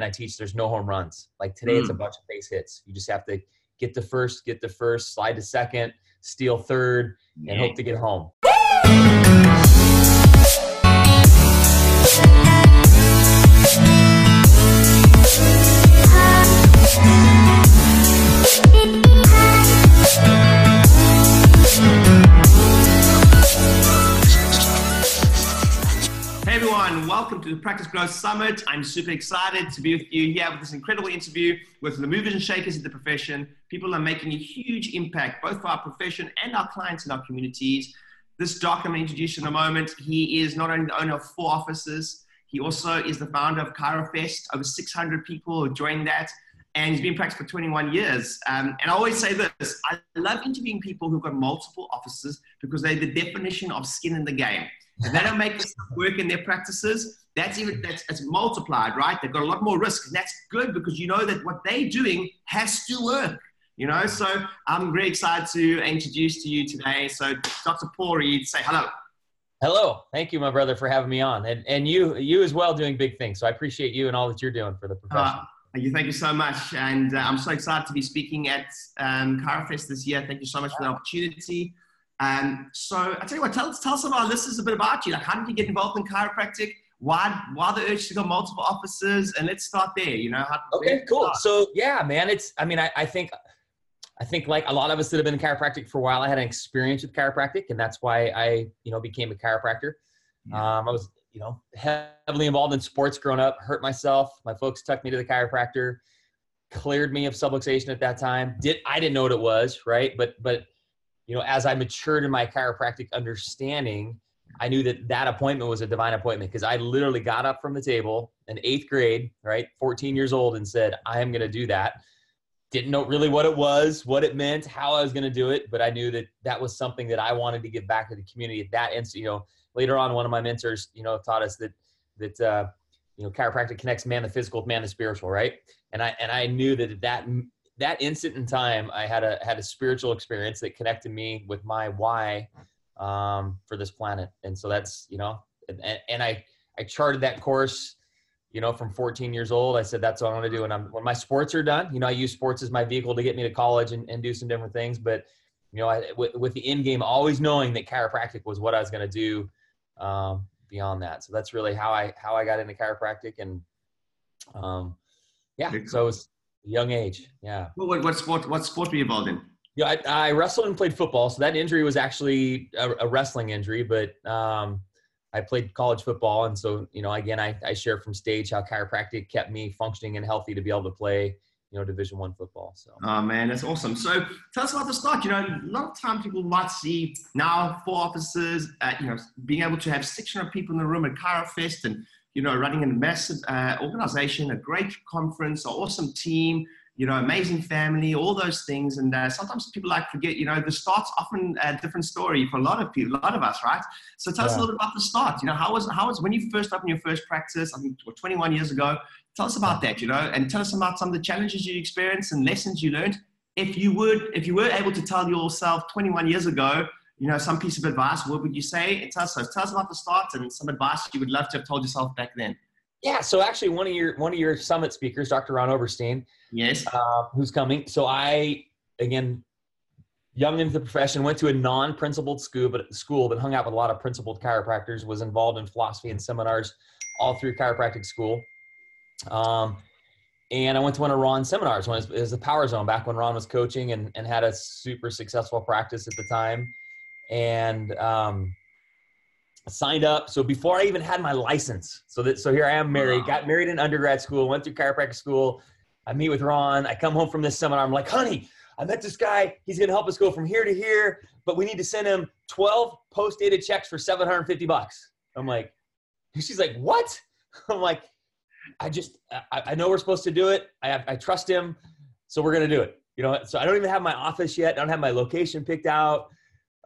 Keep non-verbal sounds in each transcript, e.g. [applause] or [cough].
I teach there's no home runs. Like today, mm. it's a mm. bunch of base hits. You just have to get the first, get the first, slide to second, steal third, and hope to get home. Welcome to the Practice Growth Summit. I'm super excited to be with you here with this incredible interview with the movers and shakers in the profession. People are making a huge impact, both for our profession and our clients and our communities. This doc I'm going to introduce in a moment, he is not only the owner of four offices, he also is the founder of ChiroFest. Over 600 people have joined that. And he's been practicing for 21 years. Um, and I always say this I love interviewing people who've got multiple offices because they're the definition of skin in the game. If they don't make this work in their practices, that's even that's it's multiplied, right? They've got a lot more risk, and that's good because you know that what they're doing has to work. You know, so I'm very excited to introduce to you today. So, Dr. Paul Reed, say hello. Hello, thank you, my brother, for having me on, and and you you as well doing big things. So I appreciate you and all that you're doing for the profession. Uh, thank you, thank you so much, and uh, I'm so excited to be speaking at um, ChiroFest this year. Thank you so much for the opportunity. Um, so I tell you what, tell, tell some of our listeners a bit about you. Like, how did you get involved in chiropractic? Why, why the urge to go multiple offices? And let's start there. You know, how, okay, cool. Start? So yeah, man, it's. I mean, I, I think, I think like a lot of us that have been in chiropractic for a while, I had an experience with chiropractic, and that's why I, you know, became a chiropractor. Yeah. Um, I was, you know, heavily involved in sports growing up. Hurt myself. My folks took me to the chiropractor cleared me of subluxation at that time. Did I didn't know what it was, right? But but you know, as I matured in my chiropractic understanding, I knew that that appointment was a divine appointment because I literally got up from the table in eighth grade, right, 14 years old, and said, I am going to do that. Didn't know really what it was, what it meant, how I was going to do it, but I knew that that was something that I wanted to give back to the community at that instant. You know, later on, one of my mentors, you know, taught us that that uh, you know chiropractic connects man the physical with man the spiritual, right? And I and I knew that that that instant in time, I had a had a spiritual experience that connected me with my why um, for this planet, and so that's you know, and, and I I charted that course, you know, from 14 years old. I said that's what I want to do, and I'm, when my sports are done, you know, I use sports as my vehicle to get me to college and, and do some different things, but you know, I, with, with the end game, always knowing that chiropractic was what I was going to do um, beyond that. So that's really how I how I got into chiropractic, and um, yeah, so it was young age. Yeah. Well, what, what sport? What sport were you involved in? Yeah, I, I wrestled and played football. So that injury was actually a, a wrestling injury, but um, I played college football, and so you know, again, I, I share from stage how chiropractic kept me functioning and healthy to be able to play, you know, Division One football. So. Oh man, that's awesome. So tell us about the start. You know, a lot of times people might see now four officers, uh, you know, being able to have 600 people in the room at ChiroFest and you know, running a massive uh, organization, a great conference, an awesome team, you know, amazing family, all those things. And uh, sometimes people like forget, you know, the start's often a different story for a lot of people, a lot of us, right? So tell yeah. us a little bit about the start. You know, how was how was when you first opened your first practice? I think 21 years ago. Tell us about that, you know, and tell us about some of the challenges you experienced and lessons you learned. If you would, if you were able to tell yourself 21 years ago, you know, some piece of advice, what would you say? Tell us, tell us about the start and some advice you would love to have told yourself back then. Yeah, so actually, one of your one of your summit speakers, Dr. Ron Oberstein, yes, uh, who's coming. So I again, young into the profession, went to a non-principled school, but school, but hung out with a lot of principled chiropractors. Was involved in philosophy and seminars all through chiropractic school. Um, and I went to one of Ron's seminars when it was, it was the Power Zone back when Ron was coaching and, and had a super successful practice at the time and um, signed up. So before I even had my license, so that so here I am married, got married in undergrad school, went through chiropractic school. I meet with Ron. I come home from this seminar. I'm like, honey, I met this guy. He's going to help us go from here to here, but we need to send him 12 post-dated checks for 750 bucks. I'm like, she's like, what? [laughs] I'm like, I just, I, I know we're supposed to do it. I, I trust him. So we're going to do it. You know, so I don't even have my office yet. I don't have my location picked out.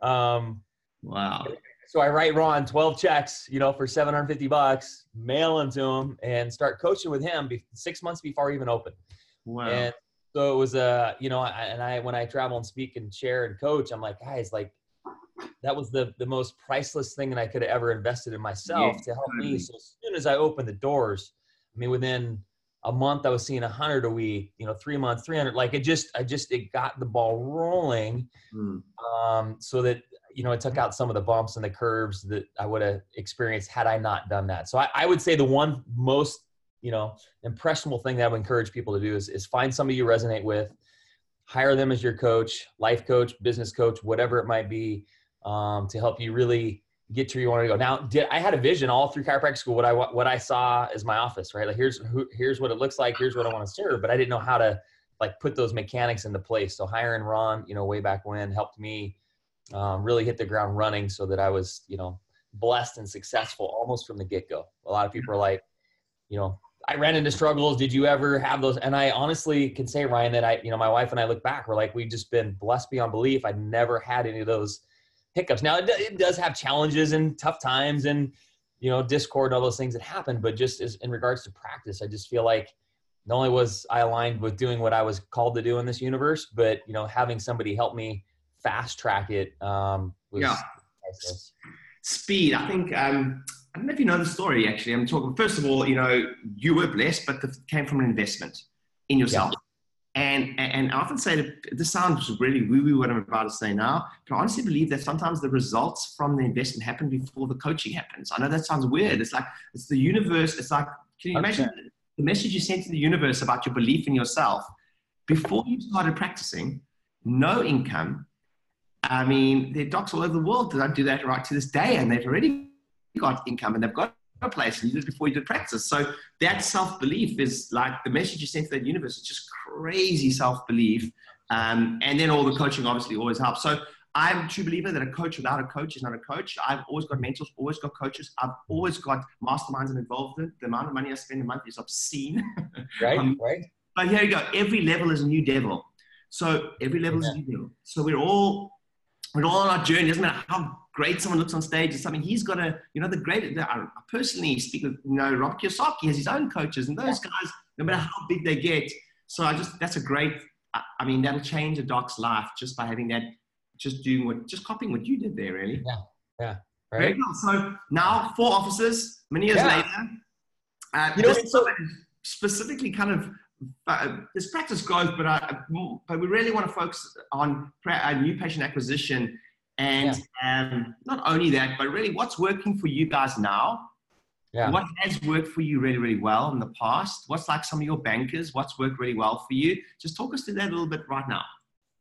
Um, wow. So I write Ron 12 checks, you know, for 750 bucks, mail them to him, and start coaching with him six months before even open. Wow. And so it was a, uh, you know, and I when I travel and speak and share and coach, I'm like, guys, like that was the the most priceless thing that I could have ever invested in myself yeah, to help me. So as soon as I opened the doors, I mean, within a month I was seeing a 100 a week, you know, three months, 300. Like it just, I just, it got the ball rolling mm. um, so that, you know, it took out some of the bumps and the curves that I would have experienced had I not done that. So I, I would say the one most, you know, impressionable thing that I would encourage people to do is, is find somebody you resonate with, hire them as your coach, life coach, business coach, whatever it might be, um, to help you really get to where you want to go. Now, did I had a vision all through chiropractic school? What I what I saw is my office, right? Like here's who, here's what it looks like. Here's what I want to serve, but I didn't know how to like put those mechanics into place. So hiring Ron, you know, way back when, helped me um, really hit the ground running, so that I was, you know, blessed and successful almost from the get go. A lot of people are like, you know, I ran into struggles. Did you ever have those? And I honestly can say, Ryan, that I, you know, my wife and I look back, we're like, we've just been blessed beyond belief. I never had any of those hiccups. Now it, it does have challenges and tough times and you know discord and all those things that happen. But just as in regards to practice, I just feel like not only was I aligned with doing what I was called to do in this universe, but you know having somebody help me fast track it um, was yeah. Priceless. Speed. I think um, I don't know if you know the story. Actually, I'm talking. First of all, you know you were blessed, but it came from an investment in yourself. Yeah. And, and I often say that this sounds really woo woo what I'm about to say now, but I honestly believe that sometimes the results from the investment happen before the coaching happens. I know that sounds weird. It's like, it's the universe. It's like, can you imagine okay. the message you sent to the universe about your belief in yourself before you started practicing, no income. I mean, there are docs all over the world that do that right to this day, and they've already got income and they've got place and you did it before you did practice. So that self belief is like the message you send to that universe. It's just crazy self belief. Um, and then all the coaching obviously always helps. So I'm a true believer that a coach without a coach is not a coach. I've always got mentors, always got coaches. I've always got masterminds and involved in. The amount of money I spend a month is obscene. [laughs] Right, um, right. But here you go. Every level is a new devil. So every level yeah. is a new devil. So we're all we're all on our journey. It doesn't matter how great someone looks on stage or something. He's got a, you know, the great. The, I personally speak with, you know, Rob Kiyosaki has his own coaches, and those guys, no matter how big they get. So I just that's a great. I mean, that'll change a doc's life just by having that, just doing what, just copying what you did there, really. Yeah, yeah. Right. So now four officers, many years yeah. later. Uh, you know, so specifically kind of uh, there's practice growth, but I, but we really want to focus on uh, new patient acquisition and yeah. um, not only that, but really what's working for you guys now. Yeah. What has worked for you really, really well in the past? What's like some of your bankers? What's worked really well for you? Just talk us through that a little bit right now.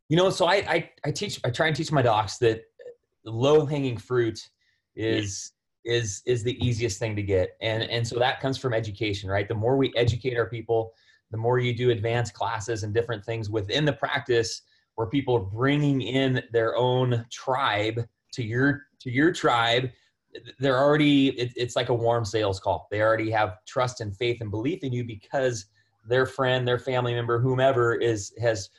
You know, so I, I, I teach, I try and teach my docs that low hanging fruit is, is, is the easiest thing to get. And, and so that comes from education, right? The more we educate our people, the more you do advanced classes and different things within the practice where people are bringing in their own tribe to your to your tribe they're already it, it's like a warm sales call. They already have trust and faith and belief in you because their friend their family member whomever is has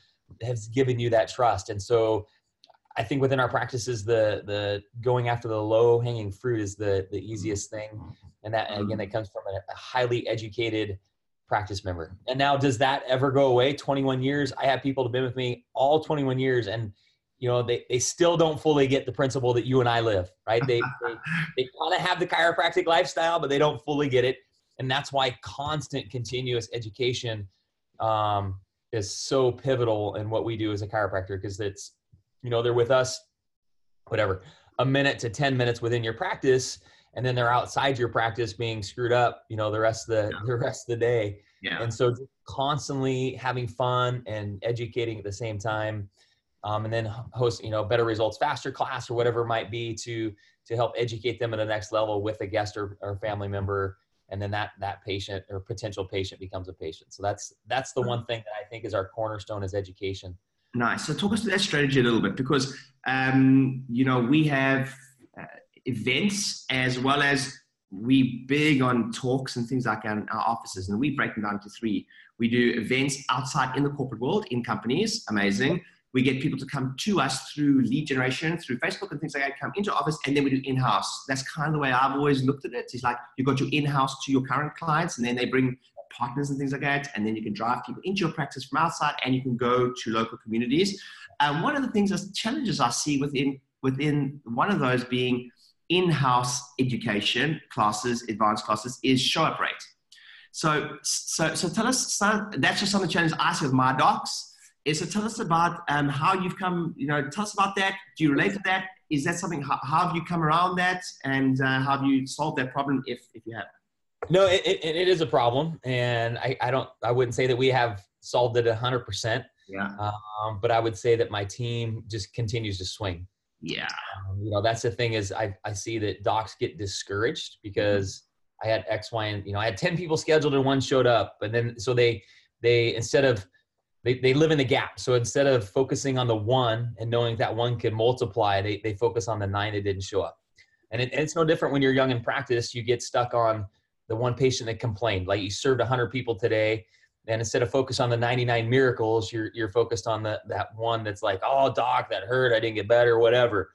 has given you that trust. And so i think within our practices the the going after the low hanging fruit is the the easiest thing. And that and again that comes from a, a highly educated practice member. And now, does that ever go away? 21 years. I have people that have been with me all 21 years, and you know they, they still don't fully get the principle that you and I live. Right? They [laughs] they, they kind of have the chiropractic lifestyle, but they don't fully get it, and that's why constant, continuous education um, is so pivotal in what we do as a chiropractor because it's you know they're with us, whatever, a minute to 10 minutes within your practice and then they're outside your practice being screwed up, you know, the rest of the yeah. the rest of the day. Yeah. And so constantly having fun and educating at the same time. Um, and then host, you know, better results faster class or whatever it might be to to help educate them at the next level with a guest or, or family member. And then that that patient or potential patient becomes a patient. So that's that's the one thing that I think is our cornerstone is education. Nice. So talk us through that strategy a little bit because um, you know we have events as well as we big on talks and things like that in our offices. And we break them down to three. We do events outside in the corporate world in companies amazing. We get people to come to us through lead generation through facebook and things like that come into office and then we do in-house. That's kind of the way i've always looked at it. It's like you got your in-house to your current clients and then they bring partners and things like that and then you can drive people into your practice from outside and you can go to local communities. And one of the things as challenges i see within within one of those being in-house education classes, advanced classes, is show up rate. So, so, so tell us, that's just some of the challenges I see with my docs. Is so tell us about um, how you've come, you know, tell us about that. Do you relate to that? Is that something, how, how have you come around that? And uh, how have you solved that problem if, if you have? No, it, it, it is a problem. And I, I don't, I wouldn't say that we have solved it hundred percent. Yeah. Um, but I would say that my team just continues to swing. Yeah. Um, you know, that's the thing is I, I see that docs get discouraged because I had X, Y, and you know, I had 10 people scheduled and one showed up. And then so they they instead of they, they live in the gap. So instead of focusing on the one and knowing that one could multiply, they, they focus on the nine that didn't show up. And, it, and it's no different when you're young in practice. You get stuck on the one patient that complained. Like you served 100 people today, and instead of focus on the 99 miracles, you're, you're focused on the, that one that's like, oh, doc, that hurt. I didn't get better, whatever.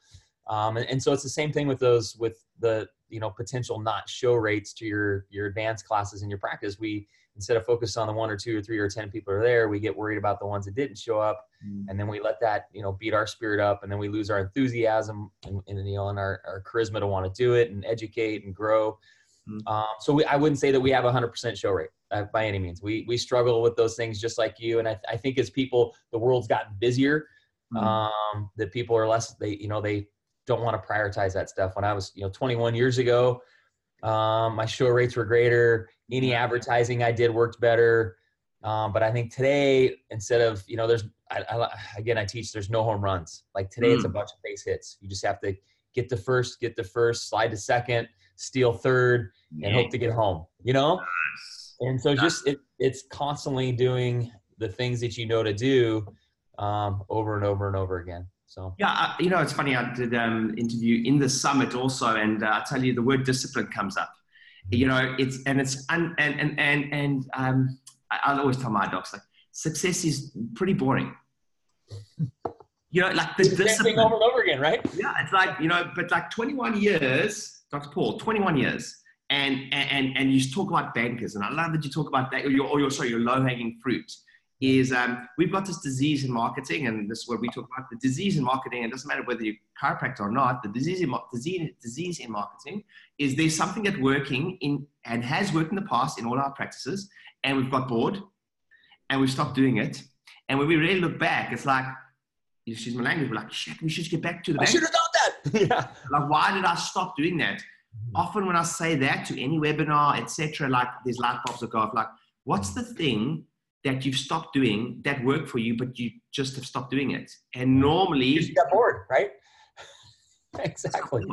Um, and, and so it's the same thing with those, with the, you know, potential not show rates to your, your advanced classes in your practice. We, instead of focus on the one or two or three or 10 people are there, we get worried about the ones that didn't show up. Mm. And then we let that, you know, beat our spirit up and then we lose our enthusiasm and, and you know, and our, our charisma to want to do it and educate and grow. Mm. Um, so we, I wouldn't say that we have a hundred percent show rate uh, by any means. We, we struggle with those things just like you. And I, I think as people, the world's gotten busier, mm. um, that people are less, they, you know, they don't want to prioritize that stuff. When I was, you know, 21 years ago, um, my show rates were greater. Any advertising I did worked better. Um, but I think today, instead of, you know, there's, I, I, again, I teach there's no home runs. Like today, mm. it's a bunch of base hits. You just have to get the first, get the first, slide to second, steal third, and hope to get home, you know? And so just, it, it's constantly doing the things that you know to do um, over and over and over again. So yeah, uh, you know, it's funny. I did um, interview in the summit also, and uh, I tell you, the word discipline comes up. You know, it's and it's un, and and and and um, I, I always tell my docs like success is pretty boring. You know, like the discipline over and over again, right? Yeah, it's like you know, but like 21 years, Dr. Paul, 21 years, and and and you talk about bankers, and I love that you talk about that, or your, or your sorry, your low hanging fruit is um, we've got this disease in marketing, and this is what we talk about. The disease in marketing, it doesn't matter whether you're chiropractor or not, the disease in, disease, disease in marketing is there's something that's working in and has worked in the past in all our practices, and we've got bored and we've stopped doing it. And when we really look back, it's like, excuse my language, we're like, shit, we should get back to the I should have done that. [laughs] yeah. Like, why did I stop doing that? Mm-hmm. Often when I say that to any webinar, etc., like these light bulbs that go off. Like, what's the thing that you've stopped doing that worked for you, but you just have stopped doing it. And normally you got bored, right? [laughs] exactly.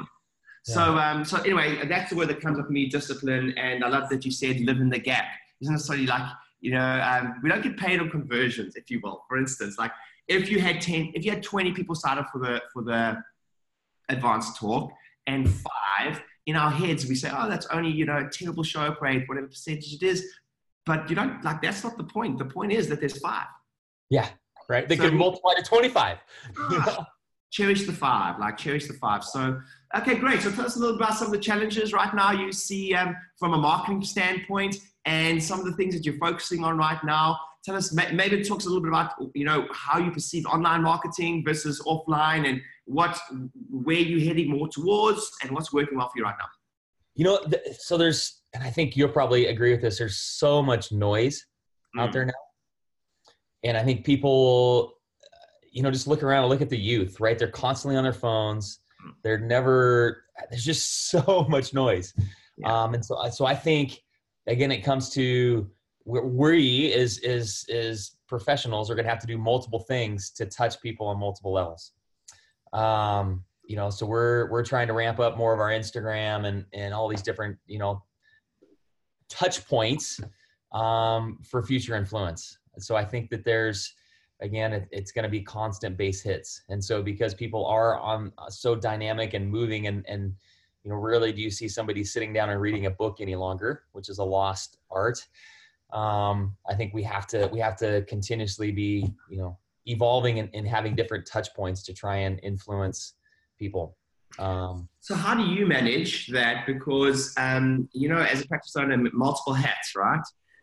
So, um, so anyway, that's the word that comes up for me, discipline. And I love that you said live in the gap. Isn't necessarily like, you know, um, we don't get paid on conversions, if you will. For instance, like if you had 10, if you had 20 people sign up for the, for the advanced talk and five in our heads, we say, oh, that's only, you know, a terrible show up rate, whatever percentage it is. But you don't like that's not the point. The point is that there's five. Yeah, right. They so, could multiply to 25. [laughs] Ah, cherish the five, like cherish the five. So, okay, great. So tell us a little about some of the challenges right now you see um, from a marketing standpoint and some of the things that you're focusing on right now. Tell us, maybe talks a little bit about, you know, how you perceive online marketing versus offline and what, where you're heading more towards and what's working well for you right now. You know, so there's and I think you'll probably agree with this. There's so much noise mm. out there now, and I think people, you know, just look around and look at the youth. Right, they're constantly on their phones. They're never. There's just [laughs] so much noise, yeah. um, and so so I think again it comes to we is is is professionals are going to have to do multiple things to touch people on multiple levels. Um, you know, so we're we're trying to ramp up more of our Instagram and and all these different you know touch points um, for future influence. So I think that there's, again, it, it's going to be constant base hits. And so because people are on uh, so dynamic and moving and, and, you know, rarely do you see somebody sitting down and reading a book any longer, which is a lost art. Um, I think we have to, we have to continuously be, you know, evolving and, and having different touch points to try and influence people. Um, so how do you manage that? Because um, you know, as a practice owner, multiple hats, right?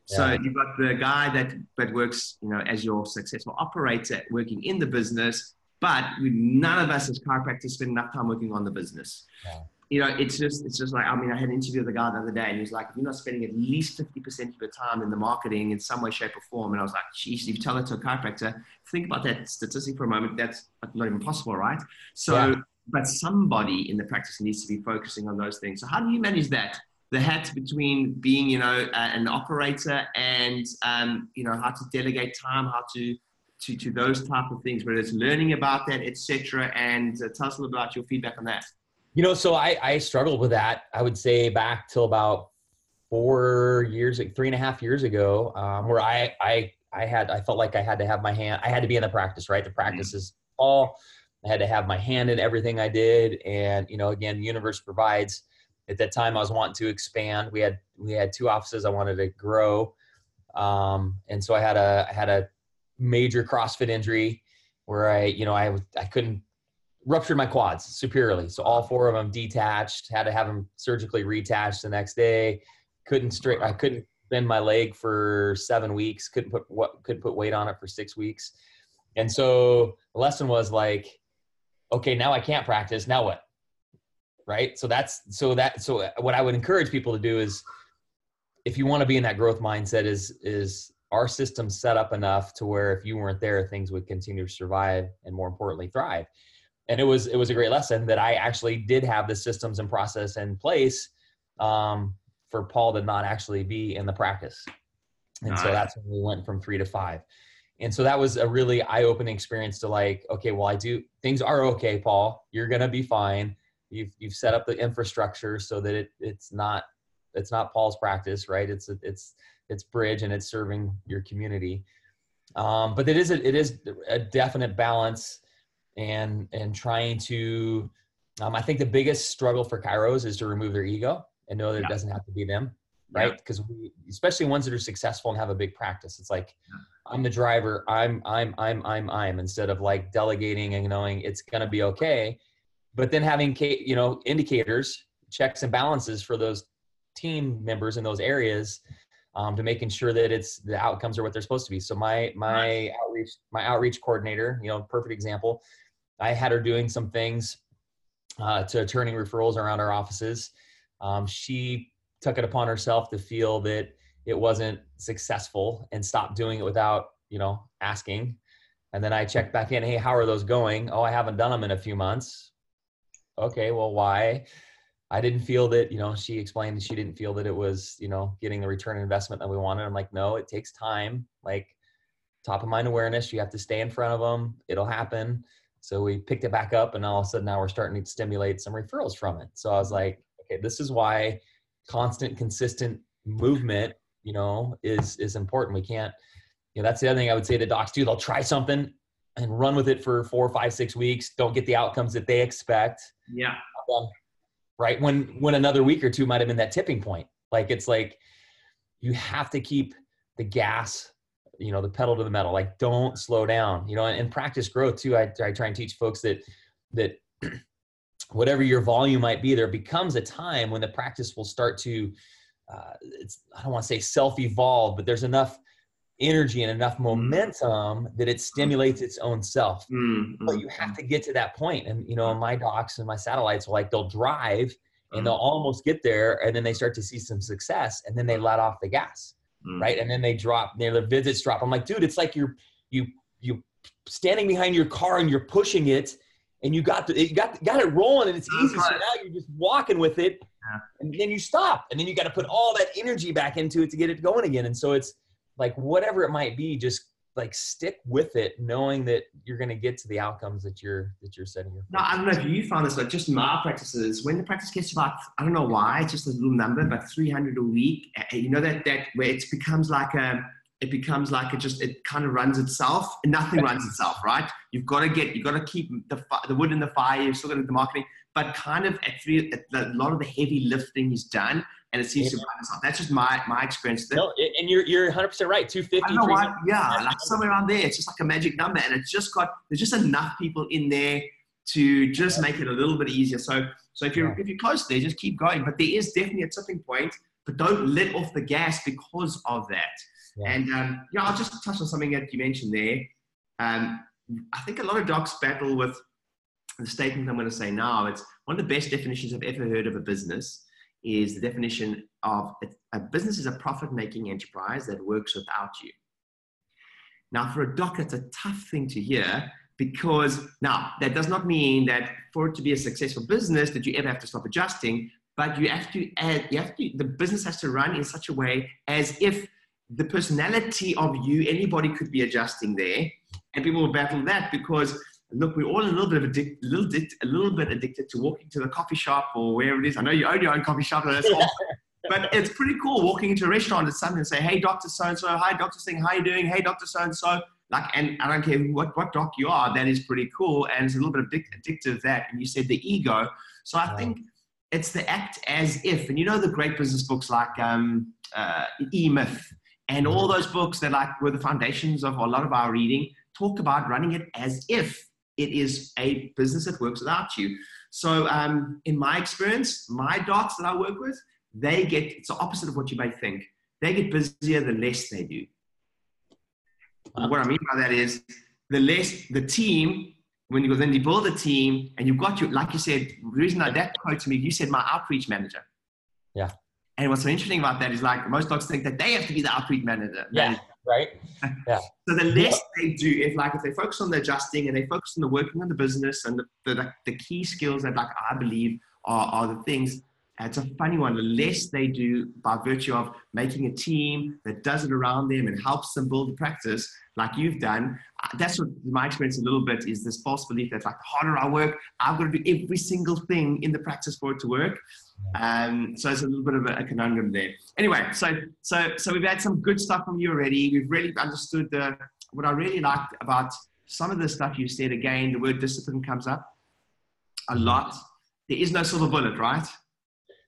Yeah. So you've got the guy that that works, you know, as your successful operator, working in the business. But none of us as chiropractors spend enough time working on the business. Yeah. you know, it's just it's just like I mean, I had an interview with a guy the other day, and he was like, "If you're not spending at least fifty percent of your time in the marketing in some way, shape, or form," and I was like, "Geez, if you tell that to a chiropractor, think about that statistic for a moment. That's not even possible, right?" So, yeah. but somebody in the practice needs to be focusing on those things. So, how do you manage that? The hat between being, you know, uh, an operator and, um, you know, how to delegate time, how to to, to those type of things, whether it's learning about that, etc. And uh, tell us a little about your feedback on that. You know, so I, I struggled with that. I would say back till about four years, like three and a half years ago, um, where I, I, I had, I felt like I had to have my hand, I had to be in the practice, right? The practice is all, I had to have my hand in everything I did. And, you know, again, the universe provides at that time I was wanting to expand. We had, we had two offices I wanted to grow. Um, and so I had a, I had a major CrossFit injury where I, you know, I, I couldn't ruptured my quads superiorly. So all four of them detached, had to have them surgically reattached the next day. Couldn't straight, I couldn't bend my leg for seven weeks. Couldn't put what, couldn't put weight on it for six weeks. And so the lesson was like, okay, now I can't practice. Now what? Right. So that's, so that, so what I would encourage people to do is if you want to be in that growth mindset is, is our system set up enough to where if you weren't there, things would continue to survive and more importantly, thrive and it was it was a great lesson that I actually did have the systems and process in place um, for Paul to not actually be in the practice, and nice. so that's when we went from three to five, and so that was a really eye opening experience to like, okay, well I do things are okay, Paul, you're gonna be fine. You've you've set up the infrastructure so that it it's not it's not Paul's practice, right? It's it's it's bridge and it's serving your community. Um, but it is a, it is a definite balance and and trying to um, i think the biggest struggle for chiros is to remove their ego and know that yeah. it doesn't have to be them right because yeah. especially ones that are successful and have a big practice it's like yeah. i'm the driver i'm i'm i'm i'm i'm instead of like delegating and knowing it's going to be okay but then having you know indicators checks and balances for those team members in those areas um, to making sure that it's the outcomes are what they're supposed to be so my my outreach my outreach coordinator you know perfect example I had her doing some things uh, to turning referrals around our offices. Um, she took it upon herself to feel that it wasn't successful and stopped doing it without, you know, asking. And then I checked back in, hey, how are those going? Oh, I haven't done them in a few months. Okay, well, why? I didn't feel that, you know, she explained she didn't feel that it was, you know, getting the return investment that we wanted. I'm like, no, it takes time. Like top of mind awareness, you have to stay in front of them. It'll happen. So we picked it back up, and all of a sudden now we're starting to stimulate some referrals from it. So I was like, okay, this is why constant, consistent movement, you know, is is important. We can't, you know, that's the other thing I would say to docs too. They'll try something and run with it for four, five, six weeks. Don't get the outcomes that they expect. Yeah. Um, right. When when another week or two might have been that tipping point. Like it's like you have to keep the gas you know the pedal to the metal like don't slow down you know and, and practice growth too I, I try and teach folks that that [clears throat] whatever your volume might be there becomes a time when the practice will start to uh, it's i don't want to say self-evolve but there's enough energy and enough momentum that it stimulates its own self mm-hmm. but you have to get to that point and you know my docs and my satellites like they'll drive and they'll almost get there and then they start to see some success and then they let off the gas mm. right? And then they drop, you know, the visits drop. I'm like, dude, it's like you're you you standing behind your car and you're pushing it, and you got the, you got got it rolling and it's easy. So now you're just walking with it, yeah. and then you stop, and then you got to put all that energy back into it to get it going again. And so it's like whatever it might be, just like stick with it knowing that you're going to get to the outcomes that you're that you're setting your no i don't know if you found this but just my practices when the practice gets about i don't know why it's just a little number but 300 a week you know that that where it becomes like a it becomes like it just it kind of runs itself and nothing runs itself right? You've got to get you've got to keep the the wood in the fire you're still going to do the marketing but kind of at three at the, a lot of the heavy lifting is done and it seems yeah. to run itself. That's just my my experience. No, and you're you're 100 percent right. 250. I know why, yeah, like somewhere around there. It's just like a magic number, and it's just got there's just enough people in there to just make it a little bit easier. So so if you're yeah. if you're close there, just keep going. But there is definitely a tipping point, but don't let off the gas because of that. Yeah. And um, yeah, I'll just touch on something that you mentioned there. Um, I think a lot of docs battle with the statement I'm going to say now, it's one of the best definitions I've ever heard of a business is the definition of a, a business is a profit making enterprise that works without you. Now, for a doc, it's a tough thing to hear because now that does not mean that for it to be a successful business that you ever have to stop adjusting, but you have to add, you have to, the business has to run in such a way as if the personality of you, anybody could be adjusting there, and people will battle that because look, we're all a little bit of addic- a little, bit, a little bit addicted to walking to the coffee shop or wherever it is. I know you own your own coffee shop, that's awesome. [laughs] but it's pretty cool walking into a restaurant at something and say, "Hey, Doctor So and So, hi, Doctor Singh, how you doing? Hey, Doctor So and So." Like, and I don't care what what doc you are, that is pretty cool, and it's a little bit addictive that. And you said the ego, so I think it's the act as if, and you know the great business books like um, uh, E Myth and all those books that like were the foundations of a lot of our reading talk about running it as if it is a business that works without you. So, um, in my experience, my docs that I work with, they get it's the opposite of what you may think. They get busier the less they do. What I mean by that is the less the team when you go then you build a team and you've got your like you said the reason that that quote to me you said my outreach manager yeah and what's so interesting about that is like most docs think that they have to be the outreach manager yeah right? [laughs] Yeah. So the less they do if like if they focus on the adjusting and they focus on the working on the business and the, the, the key skills that like i believe are, are the things it's a funny one. The less they do by virtue of making a team that does it around them and helps them build the practice like you've done, uh, that's what my experience a little bit is this false belief that like the harder I work, I've got to do every single thing in the practice for it to work. Um, so it's a little bit of a, a, conundrum there. Anyway, so so so we've had some good stuff from you already. We've really understood the what I really liked about some of the stuff you said. Again, the word discipline comes up a lot. There is no silver bullet, right?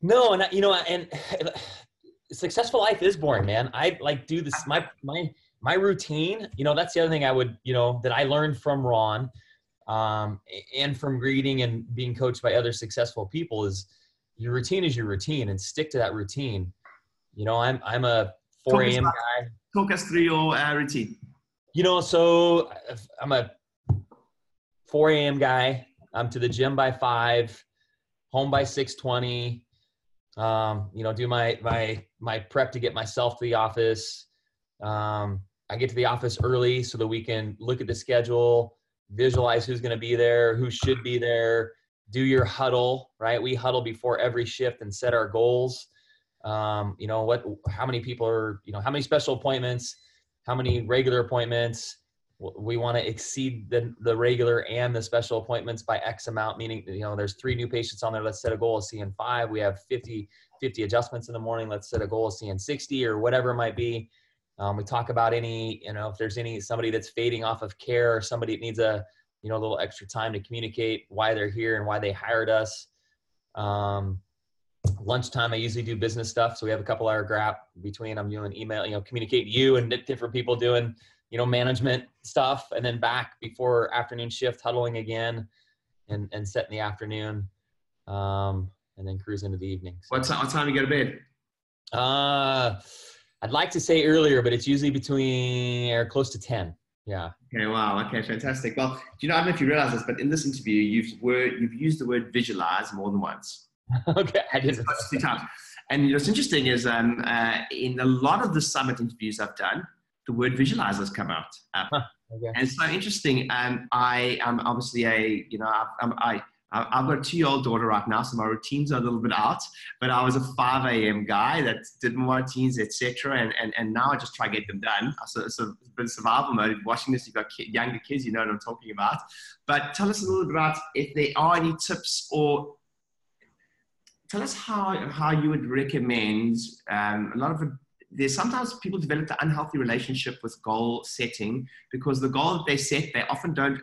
No, and you know, and [sighs] successful life is boring, man. I like do this my my my routine. You know, that's the other thing I would you know that I learned from Ron, um, and from reading and being coached by other successful people is your routine is your routine, and stick to that routine. You know, I'm I'm a 4 a.m. guy. Talk us through your uh, routine. You know, so I'm a 4 a.m. guy. I'm to the gym by five, home by 6:20 um, you know, do my my my prep to get myself to the office. Um, I get to the office early so that we can look at the schedule, visualize who's going to be there, who should be there. Do your huddle, right? We huddle before every shift and set our goals. Um, you know what? How many people are? You know, how many special appointments? How many regular appointments? We want to exceed the, the regular and the special appointments by X amount, meaning, you know, there's three new patients on there. Let's set a goal of seeing five. We have 50, 50 adjustments in the morning. Let's set a goal of seeing 60 or whatever it might be. Um, we talk about any, you know, if there's any, somebody that's fading off of care or somebody that needs a, you know, a little extra time to communicate why they're here and why they hired us. Um, lunchtime, I usually do business stuff. So we have a couple hour gap between I'm doing email, you know, communicate you and different people doing you know, management stuff, and then back before afternoon shift, huddling again, and and set in the afternoon, um, and then cruise into the evening. So, what, time, what time you go to bed? Uh, I'd like to say earlier, but it's usually between or close to ten. Yeah. Okay. Wow. Okay. Fantastic. Well, do you know? I don't know if you realize this, but in this interview, you've word you've used the word visualize more than once. [laughs] okay, I did. Two times. And what's interesting is, um, uh, in a lot of the summit interviews I've done, the word visualizers come out. Uh, huh, okay. And so interesting. And I am obviously a, you know, I'm, I, I've got a two-year-old daughter right now, so my routines are a little bit out. But I was a 5 a.m. guy that did more routines, etc. And, and and now I just try to get them done. So it's a bit of survival mode. Watching this, you've got younger kids, you know what I'm talking about. But tell us a little bit about if there are any tips or tell us how how you would recommend. Um, a lot of there's sometimes people develop the unhealthy relationship with goal setting because the goal that they set, they often don't,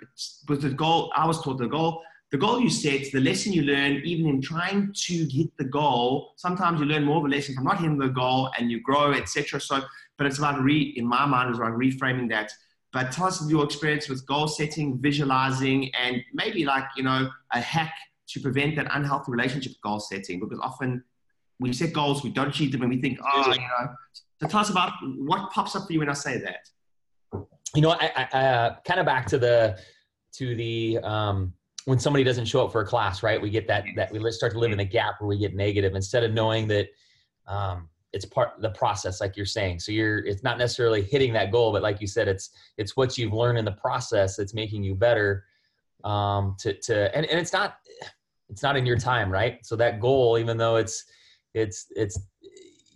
But the goal, I was taught the goal, the goal you set, the lesson you learn, even in trying to hit the goal, sometimes you learn more of a lesson from not hitting the goal and you grow, etc. So, but it's about re, in my mind, it's about reframing that. But tell us your experience with goal setting, visualizing, and maybe like, you know, a hack to prevent that unhealthy relationship goal setting because often we set goals, we don't achieve them, and we think, oh, you know. So tell us about what pops up for you when I say that. You know, I, I uh, kind of back to the to the um, when somebody doesn't show up for a class, right? We get that that we start to live in a gap where we get negative instead of knowing that um, it's part of the process, like you're saying. So you're it's not necessarily hitting that goal, but like you said, it's it's what you've learned in the process that's making you better. Um, to to and, and it's not it's not in your time, right? So that goal, even though it's it's it's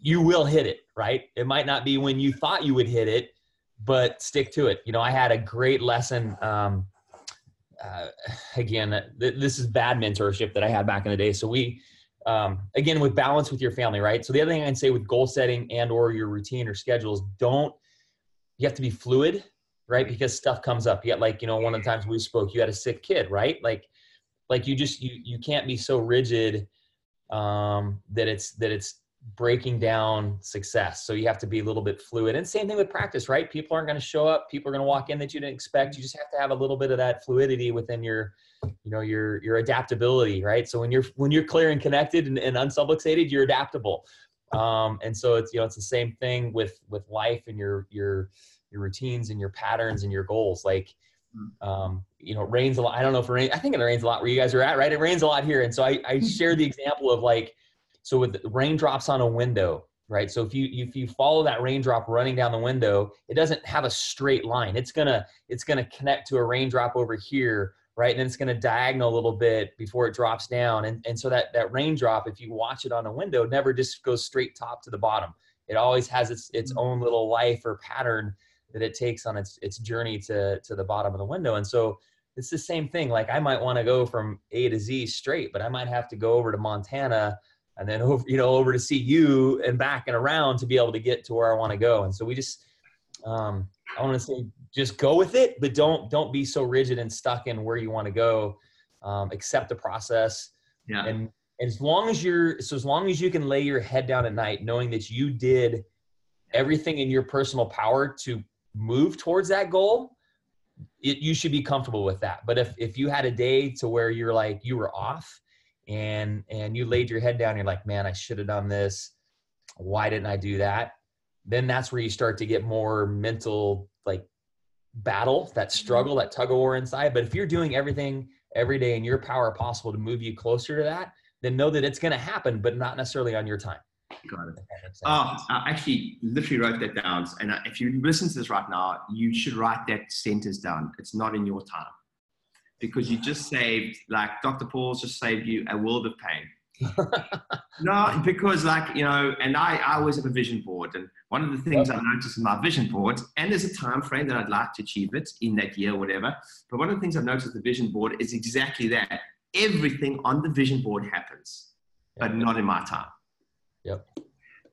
you will hit it, right? It might not be when you thought you would hit it, but stick to it. You know, I had a great lesson. Um, uh, again, th- this is bad mentorship that I had back in the day. So we, um, again, with balance with your family, right? So the other thing I can say with goal setting and or your routine or schedules, don't you have to be fluid, right? Because stuff comes up. Yet, like, you know, one of the times we spoke, you had a sick kid, right? Like, like you just you you can't be so rigid um, that it's that it's breaking down success. So you have to be a little bit fluid. And same thing with practice, right? People aren't going to show up. People are going to walk in that you didn't expect. You just have to have a little bit of that fluidity within your, you know, your your adaptability, right? So when you're when you're clear and connected and, and unsubluxated, you're adaptable. Um, and so it's you know it's the same thing with with life and your your your routines and your patterns and your goals. Like. Um, you know, it rains a lot. I don't know if it rains. I think it rains a lot where you guys are at, right? It rains a lot here. And so I, I share the example of like so with raindrops on a window, right? So if you if you follow that raindrop running down the window, it doesn't have a straight line. It's gonna it's gonna connect to a raindrop over here, right? And then it's gonna diagonal a little bit before it drops down. And and so that that raindrop, if you watch it on a window, never just goes straight top to the bottom. It always has its its mm-hmm. own little life or pattern that it takes on its its journey to to the bottom of the window. And so it's the same thing. Like I might want to go from A to Z straight, but I might have to go over to Montana and then [laughs] over, you know, over to see you and back and around to be able to get to where I want to go. And so we just, um, I want to say, just go with it, but don't don't be so rigid and stuck in where you want to go. Um, accept the process. Yeah. And, and as long as you're, so as long as you can lay your head down at night, knowing that you did everything in your personal power to move towards that goal, it, you should be comfortable with that. But if if you had a day to where you're like you were off, and and you laid your head down you're like man i should have done this why didn't i do that then that's where you start to get more mental like battle that mm-hmm. struggle that tug of war inside but if you're doing everything every day in your power possible to move you closer to that then know that it's going to happen but not necessarily on your time Got it. Oh, I actually literally wrote that down. And uh, if you listen to this right now, you should write that sentence down. It's not in your time because you just saved, like Dr. Paul's just saved you a world of pain. [laughs] no, because like, you know, and I, I always have a vision board. And one of the things I noticed in my vision board, and there's a time frame that I'd like to achieve it in that year, whatever. But one of the things I've noticed with the vision board is exactly that. Everything on the vision board happens, but not in my time.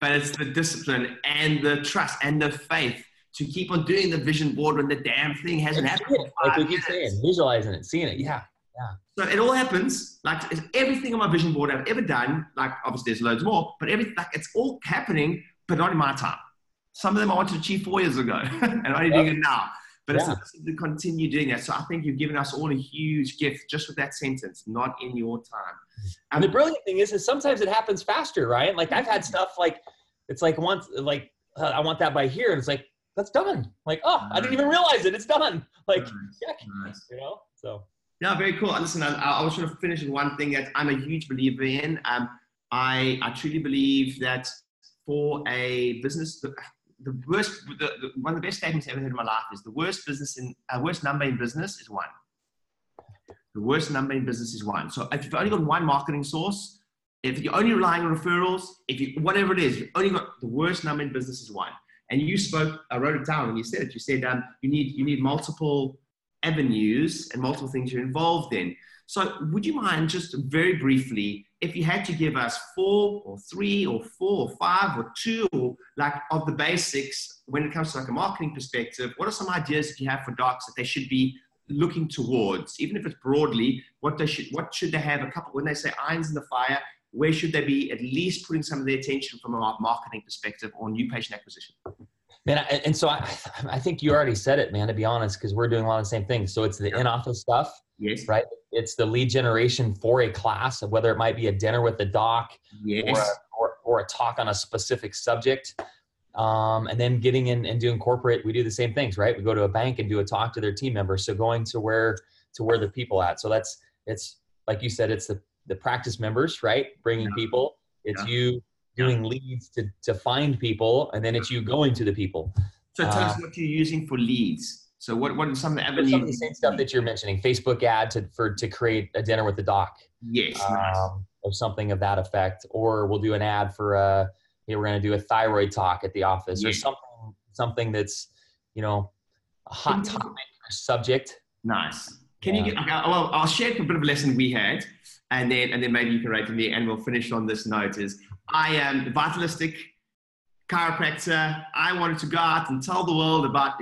But it's the discipline and the trust and the faith to keep on doing the vision board when the damn thing hasn't happened. Like we keep saying, visualizing it, seeing it. Yeah. Yeah. So it all happens. Like everything on my vision board I've ever done, like obviously there's loads more, but everything like it's all happening, but not in my time. Some of them I wanted to achieve four years ago, [laughs] and I'm only doing it now. But yeah. it's to continue doing that. So I think you've given us all a huge gift just with that sentence, not in your time. And the brilliant thing is, is sometimes it happens faster, right? Like I've had stuff like it's like once like uh, I want that by here, and it's like that's done. Like, oh, nice. I didn't even realize it. It's done. [laughs] Like, nice. nice. you know. So. Yeah, very cool. Listen, I, I was going to finish with one thing that I'm a huge believer in. Um, I I truly believe that for a business, the, the worst, the, the, one of the best statements I've ever heard in my life is the worst business in, uh, worst number in business is one. The worst number in business is one. So if you've only got one marketing source, if you're only relying on referrals, if you whatever it is, you've only got the worst number in business is one. And you spoke, I wrote it down and you said it. You said um, you need you need multiple avenues and multiple things you're involved in. So would you mind just very briefly, if you had to give us four or three or four or five or two, or like of the basics when it comes to like a marketing perspective, what are some ideas that you have for docs that they should be looking towards, even if it's broadly, what they should what should they have a couple when they say irons in the fire, where should they be at least putting some of their attention from a marketing perspective on new patient acquisition? Man, and so I, I think you already said it, man. To be honest, because we're doing a lot of the same things. So it's the in-office stuff, yes, right? It's the lead generation for a class, of whether it might be a dinner with the doc, yes, or a, or, or a talk on a specific subject, um, and then getting in and doing corporate. We do the same things, right? We go to a bank and do a talk to their team members. So going to where to where the people at. So that's it's like you said, it's the the practice members, right? Bringing Yeah. people. It's Yeah. you doing leads to to find people, and then it's you going to the people. So tell us Uh, what you're using for leads. So what, what are some of the avenues? some of the same stuff that you're mentioning, Facebook ad to for to create a dinner with the doc, Yes, nice. um, or something of that effect, or we'll do an ad for a. You know, we're going to do a thyroid talk at the office, or something something that's, you know, a hot topic or subject. Nice. Can Yeah. you get? Well, I'll share a bit of a lesson we had, and then and then maybe you can rate me, and we'll finish on this note. Is I am a vitalistic chiropractor. I wanted to go out and tell the world about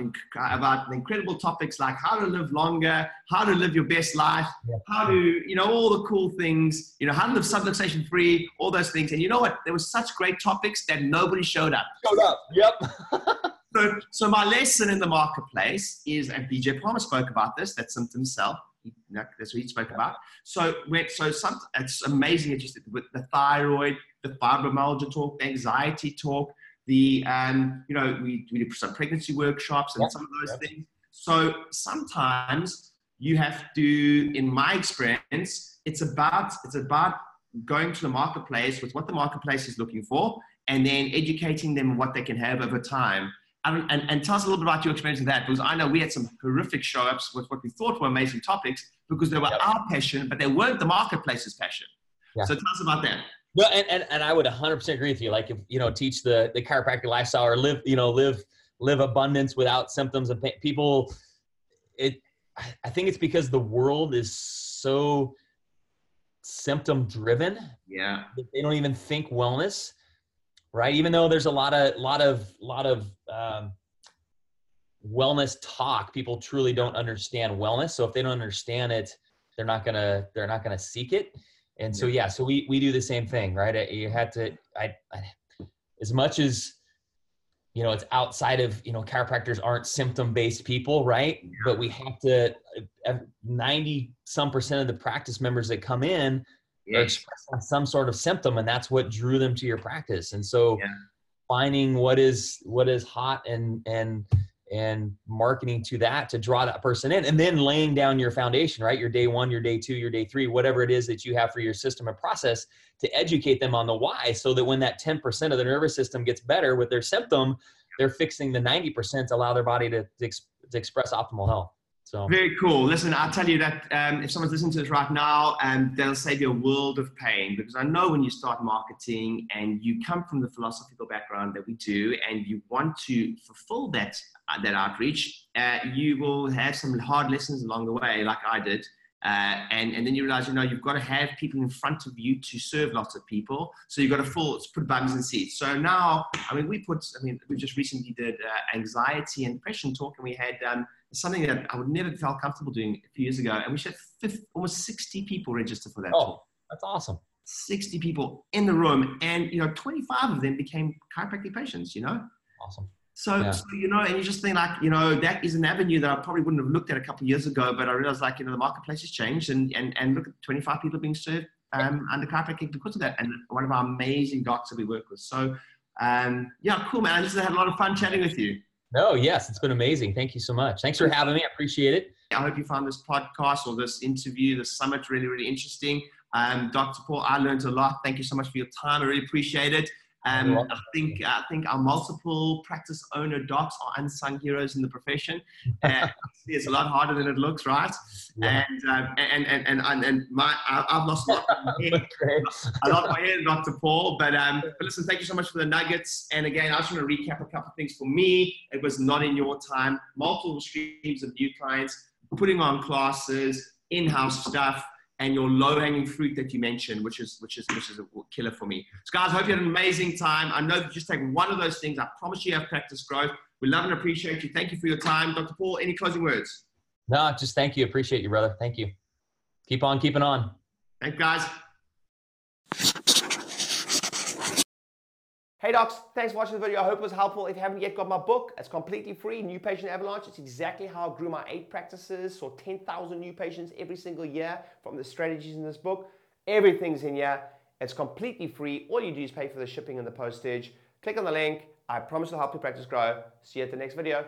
about incredible topics like how to live longer, how to live your best life, Yeah. how to you know all the cool things, you know how to live subluxation free, all those things. And you know what? There were such great topics that nobody showed up. Showed up. Yep. [laughs] So, so my lesson in the marketplace is, and BJ Palmer spoke about this, that symptom sell. He- That's what he spoke about. So, when, so some, it's amazing. Just with the thyroid, the fibromyalgia talk, the anxiety talk, the, um, you know, we, we do some pregnancy workshops and Yep. some of those Yep. things. So sometimes you have to, in my experience, it's about, it's about going to the marketplace with what the marketplace is looking for and then educating them what they can have over time. And, and, and tell us a little bit about your experience with that, because I know we had some horrific show ups with what we thought were amazing topics because they were Yep. our passion, but they weren't the marketplace's passion. Yeah. So tell us about that. No, and, and, and I would 100% agree with you. Like, if you know, teach the the chiropractic lifestyle or live, you know, live live abundance without symptoms of pa- people. It, I- think it's because the world is so symptom driven Yeah. that they don't even think wellness, right? Even though there's a lot of lot of lot of um, wellness talk, people truly don't understand wellness. So if they don't understand it, they're not gonna they're not gonna seek it. And so yeah, so we we do the same thing, right? You had to I, I as much as you know it's outside of you know chiropractors aren't symptom based people right but we have to uh, 90 some percent of the practice members that come in are expressing some sort of symptom and that's what drew them to your practice. And so Yeah. finding what is what is hot and and and marketing to that to draw that person in and then laying down your foundation right? Your day one your day two your day three whatever it is that you have for your system and process to educate them on the why so that when that 10% of the nervous system gets better with their symptom they're fixing the 90% to allow their body to, to, ex- to express optimal health so Very cool. Listen, I'll tell you that um, if someone's listening to this right now, um, they'll save you a world of pain because I know when you start marketing and you come from the philosophical background that we do, and you want to fulfill that uh, that outreach, uh, you will have some hard lessons along the way, like I did. Uh, and, and then you realize, you know, you've got to have people in front of you to serve lots of people. So you've got to full, put bugs in seats. So now, I mean, we put, I mean, we just recently did uh, anxiety and depression talk, and we had um, something that I would never felt comfortable doing a few years ago. And we had 50, almost 60 people register for that oh talk. that's awesome 60 people in the room. And, you know, 25 of them became chiropractic patients, you know? awesome So, Yeah. so, you know, and you just think like, you know, that is an avenue that I probably wouldn't have looked at a couple of years ago, but I realized like, you know, the marketplace has changed and, and, and look at 25 people being served um, under chiropractic because of that. And one of our amazing docs that we work with. So, um, yeah, cool, man. I just had a lot of fun chatting with you. No yes it's been amazing thank you so much thanks for having me i appreciate it I hope you found this podcast or this interview, this summit really, really interesting. Um, Dr. Paul, I learned a lot. Thank you so much for your time. I really appreciate it. Um, I think I think our multiple practice owner docs are unsung heroes in the profession. Uh, [laughs] it's a lot harder than it looks, right? Yeah. And, um, and and and and and my I- I've lost a lot of my hair [laughs] Great. I love my hair, Dr. Paul. But um, but listen, thank you so much for the nuggets. And again, I just want to recap a couple of things for me. It was not in your time. Multiple streams of new clients, putting on classes, in-house stuff, and your low-hanging fruit that you mentioned, which is which is which is a killer for me. So guys, hope you had an amazing time. I know you just take one of those things. I promise you have practice growth. We love and appreciate you. Thank you for your time, Dr. Paul. Any closing words? No, just thank you. Appreciate you, brother. Thank you. Keep on keeping on. Thanks, guys. Hey docs, thanks for watching the video. I hope it was helpful. If you haven't yet got my book, it's completely free, New Patient Avalanche. It's exactly how I grew my eight practices, saw 10,000 new patients every single year from the strategies in this book. Everything's in here. It's completely free. All you do is pay for the shipping and the postage. Click on the link. I promise to help your practice grow. See you at the next video.